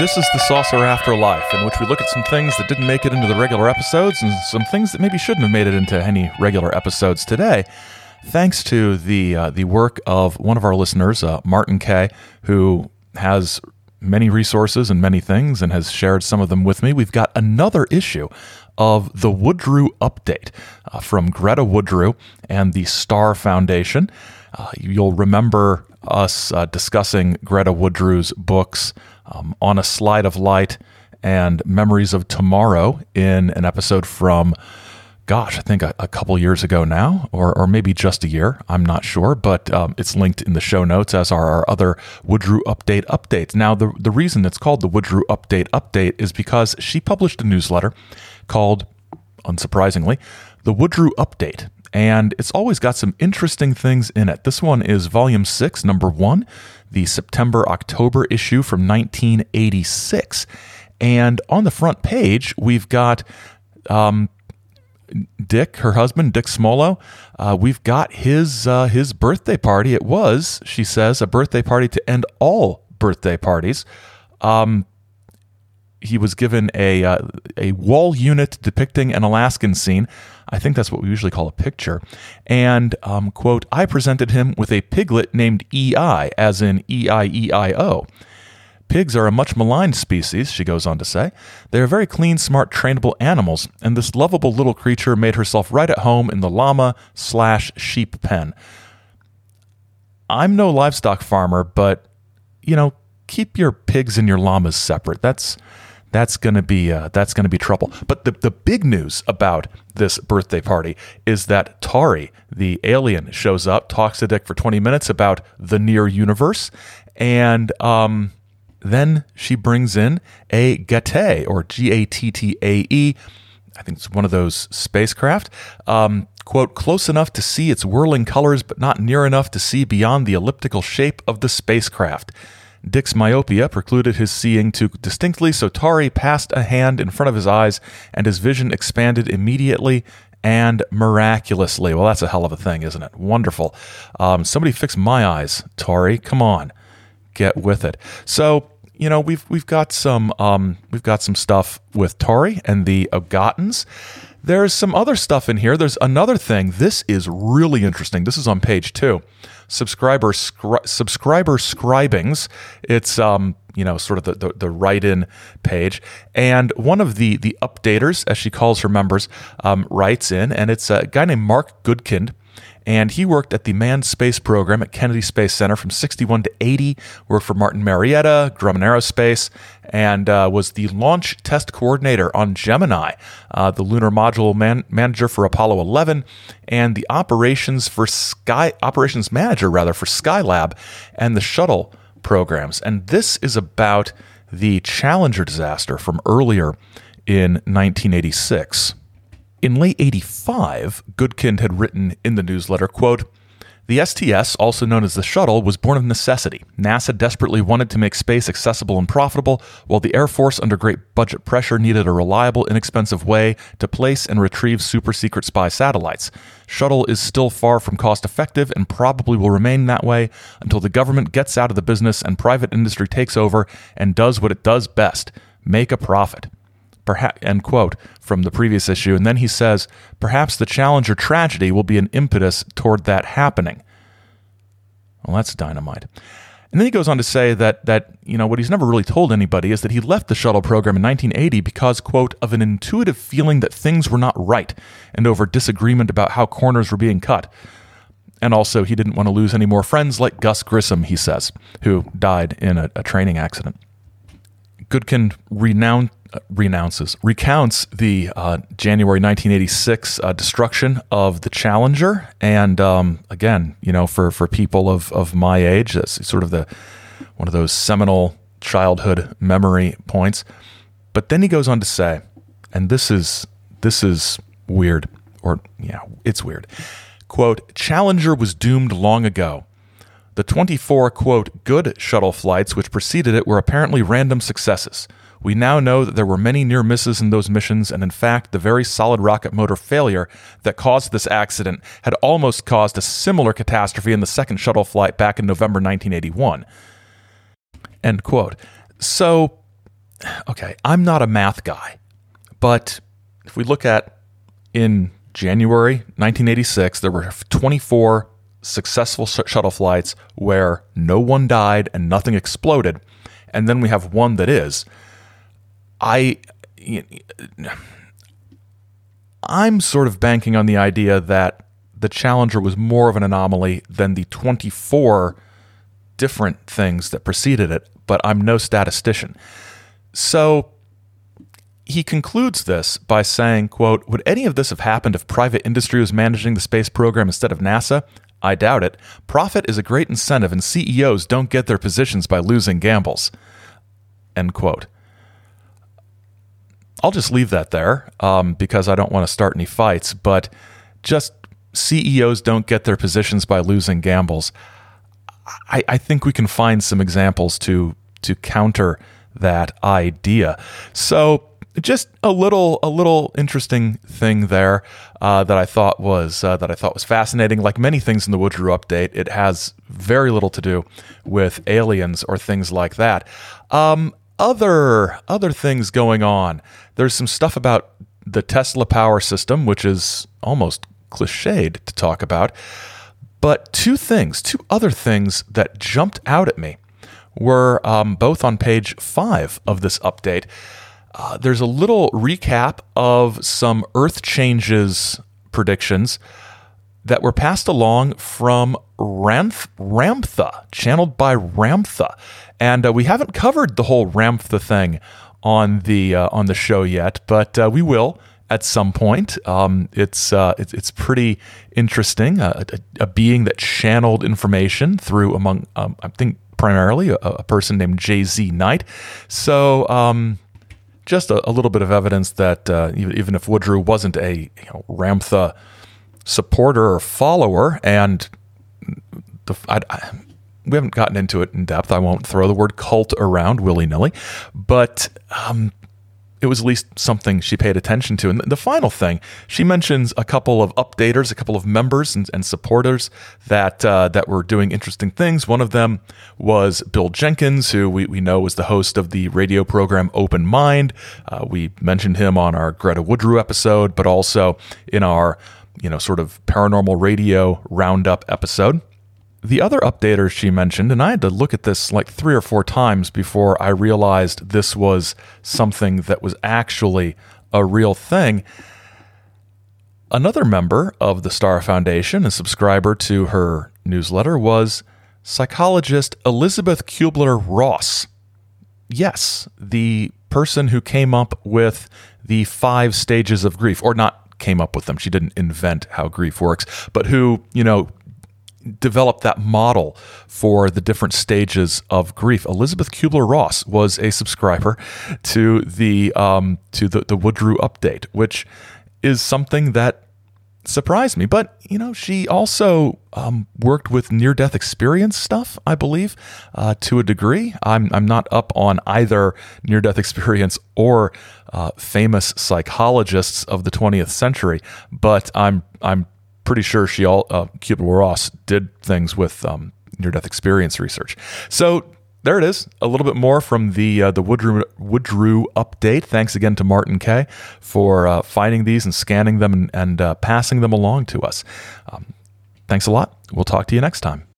This is the Saucer Afterlife, in which we look at some things that didn't make it into the regular episodes and some things that maybe shouldn't have made it into any regular episodes today. Thanks to the uh, the work of one of our listeners, uh, Martin K, who has many resources and many things and has shared some of them with me. We've got another issue of the Woodrew Update uh, from Greta Woodrew and the Star Foundation. Uh, you'll remember us uh, discussing Greta Woodrew's books um, On a Slide of Light and Memories of Tomorrow in an episode from gosh, I think a, a, couple years ago now, or, or maybe just a year. I'm not sure, but um, it's linked in the show notes, as are our other Woodrew Update updates. Now, the, the reason it's called the Woodrew Update Update is because she published a newsletter called, unsurprisingly, the Woodrew Update. And it's always got some interesting things in it. This one is volume six, number one, the September October issue from 1986. And on the front page, we've got um, Dick, her husband, Dick Smolowe, uh, we've got his uh, his birthday party. It was, she says, a birthday party to end all birthday parties. Um, he was given a uh, a wall unit depicting an Alaskan scene. I think that's what we usually call a picture. And um, quote, I presented him with a piglet named EI, as in E I E I O. Pigs are a much maligned species, she goes on to say. They are very clean, smart, trainable animals, and this lovable little creature made herself right at home in the llama slash sheep pen. I'm no livestock farmer, but you know, keep your pigs and your llamas separate. That's that's gonna be uh, that's gonna be trouble. But the the big news about this birthday party is that Tari, the alien, shows up, talks to Dick for 20 minutes about the near universe, and um, then she brings in a Gattae, or G A T T A E. I think it's one of those spacecraft. Um, quote, close enough to see its whirling colors, but not near enough to see beyond the elliptical shape of the spacecraft. Dick's myopia precluded his seeing too distinctly, so Tari passed a hand in front of his eyes, and his vision expanded immediately and miraculously. Well, that's a hell of a thing, isn't it? Wonderful. Um, somebody fix my eyes, Tari. Come on get with it. So you know we've we've got some um, we've got some stuff with Tari and the Ogotans. There's some other stuff in here. There's another thing. This is really interesting. This is on page two. Subscriber scri- subscriber scribings. It's um you know sort of the, the, the write-in page, and one of the the updaters, as she calls her members, um, writes in, and it's a guy named Mark Goodkind and he worked at the manned space program at Kennedy Space Center from 61 to 80, worked for Martin Marietta, Grumman Aerospace, and uh, was the launch test coordinator on Gemini, uh, the lunar module man- manager for Apollo 11, and the operations for Sky operations manager rather for Skylab and the shuttle programs. And this is about the Challenger disaster from earlier in 1986. In late 85, Goodkind had written in the newsletter, quote, the STS, also known as the shuttle, was born of necessity. NASA desperately wanted to make space accessible and profitable, while the Air Force, under great budget pressure, needed a reliable, inexpensive way to place and retrieve super secret spy satellites. Shuttle is still far from cost effective and probably will remain that way until the government gets out of the business and private industry takes over and does what it does best make a profit perhaps, end quote, from the previous issue. And then he says, perhaps the Challenger tragedy will be an impetus toward that happening. Well, that's dynamite. And then he goes on to say that that you know what he's never really told anybody is that he left the shuttle program in 1980 because quote of an intuitive feeling that things were not right and over disagreement about how corners were being cut. And also he didn't want to lose any more friends like Gus Grissom, he says, who died in a, a training accident. Goodkin renowned renounces, recounts the uh, January 1986 uh, destruction of the Challenger. And um, again, you know, for, for people of, of my age, that's sort of the one of those seminal childhood memory points. But then he goes on to say, and this is this is weird, or yeah, it's weird. Quote, Challenger was doomed long ago. The 24, quote, good shuttle flights which preceded it were apparently random successes. We now know that there were many near misses in those missions, and in fact, the very solid rocket motor failure that caused this accident had almost caused a similar catastrophe in the second shuttle flight back in November 1981. End quote. So, okay, I'm not a math guy, but if we look at in January 1986, there were 24 successful shuttle flights where no one died and nothing exploded, and then we have one that is. I I'm sort of banking on the idea that the Challenger was more of an anomaly than the 24 different things that preceded it, but I'm no statistician. So he concludes this by saying, quote, Would any of this have happened if private industry was managing the space program instead of NASA? I doubt it. Profit is a great incentive, and CEOs don't get their positions by losing gambles. End quote. I'll just leave that there um, because I don't want to start any fights, but just CEOs don't get their positions by losing gambles. I, I think we can find some examples to to counter that idea. So just a little a little interesting thing there uh, that I thought was uh, that I thought was fascinating. Like many things in the Woodrew update, it has very little to do with aliens or things like that. Um, other other things going on. There's some stuff about the Tesla power system, which is almost cliched to talk about. But two things, two other things that jumped out at me were um, both on page five of this update. Uh, there's a little recap of some Earth changes predictions that were passed along from Ramth- Ramtha, channeled by Ramtha. And uh, we haven't covered the whole Ramtha thing on the uh, on the show yet, but uh, we will at some point. Um, it's, uh, it's, it's pretty interesting. Uh, a, a, being that channeled information through among um, I think primarily a, a, person named JZ Knight. So. Um, just a, a, little bit of evidence that uh, even if Woodrow wasn't a you know, Ramtha supporter or follower, and the, I, I, we haven't gotten into it in depth. I won't throw the word cult around willy nilly, but um, it was at least something she paid attention to. And the final thing, she mentions a couple of updaters, a couple of members and, and supporters that uh, that were doing interesting things. One of them was Bill Jenkins, who we, we know was the host of the radio program Open Mind. Uh, we mentioned him on our Greta Woodrew episode, but also in our you know sort of paranormal radio roundup episode. The other updater she mentioned, and I had to look at this like three or four times before I realized this was something that was actually a real thing. Another member of the Star Foundation, a subscriber to her newsletter, was psychologist Elisabeth Kübler-Ross. Yes, the person who came up with the five stages of grief, or not came up with them. She didn't invent how grief works, but who, you know, developed that model for the different stages of grief. Elisabeth Kübler-Ross was a subscriber to the um, to the, the Woodrew update, which is something that surprised me. But you know, she also um, worked with near death experience stuff, I believe, uh, to a degree. I'm I'm not up on either near death experience or uh, famous psychologists of the 20th century, but I'm I'm pretty sure she all uh, Kubler Ross did things with um, near death experience research. So there it is, a little bit more from the uh, the Woodrew, Woodrew update. Thanks again to Martin K for uh, finding these and scanning them and, and uh, passing them along to us. Um, thanks a lot. We'll talk to you next time.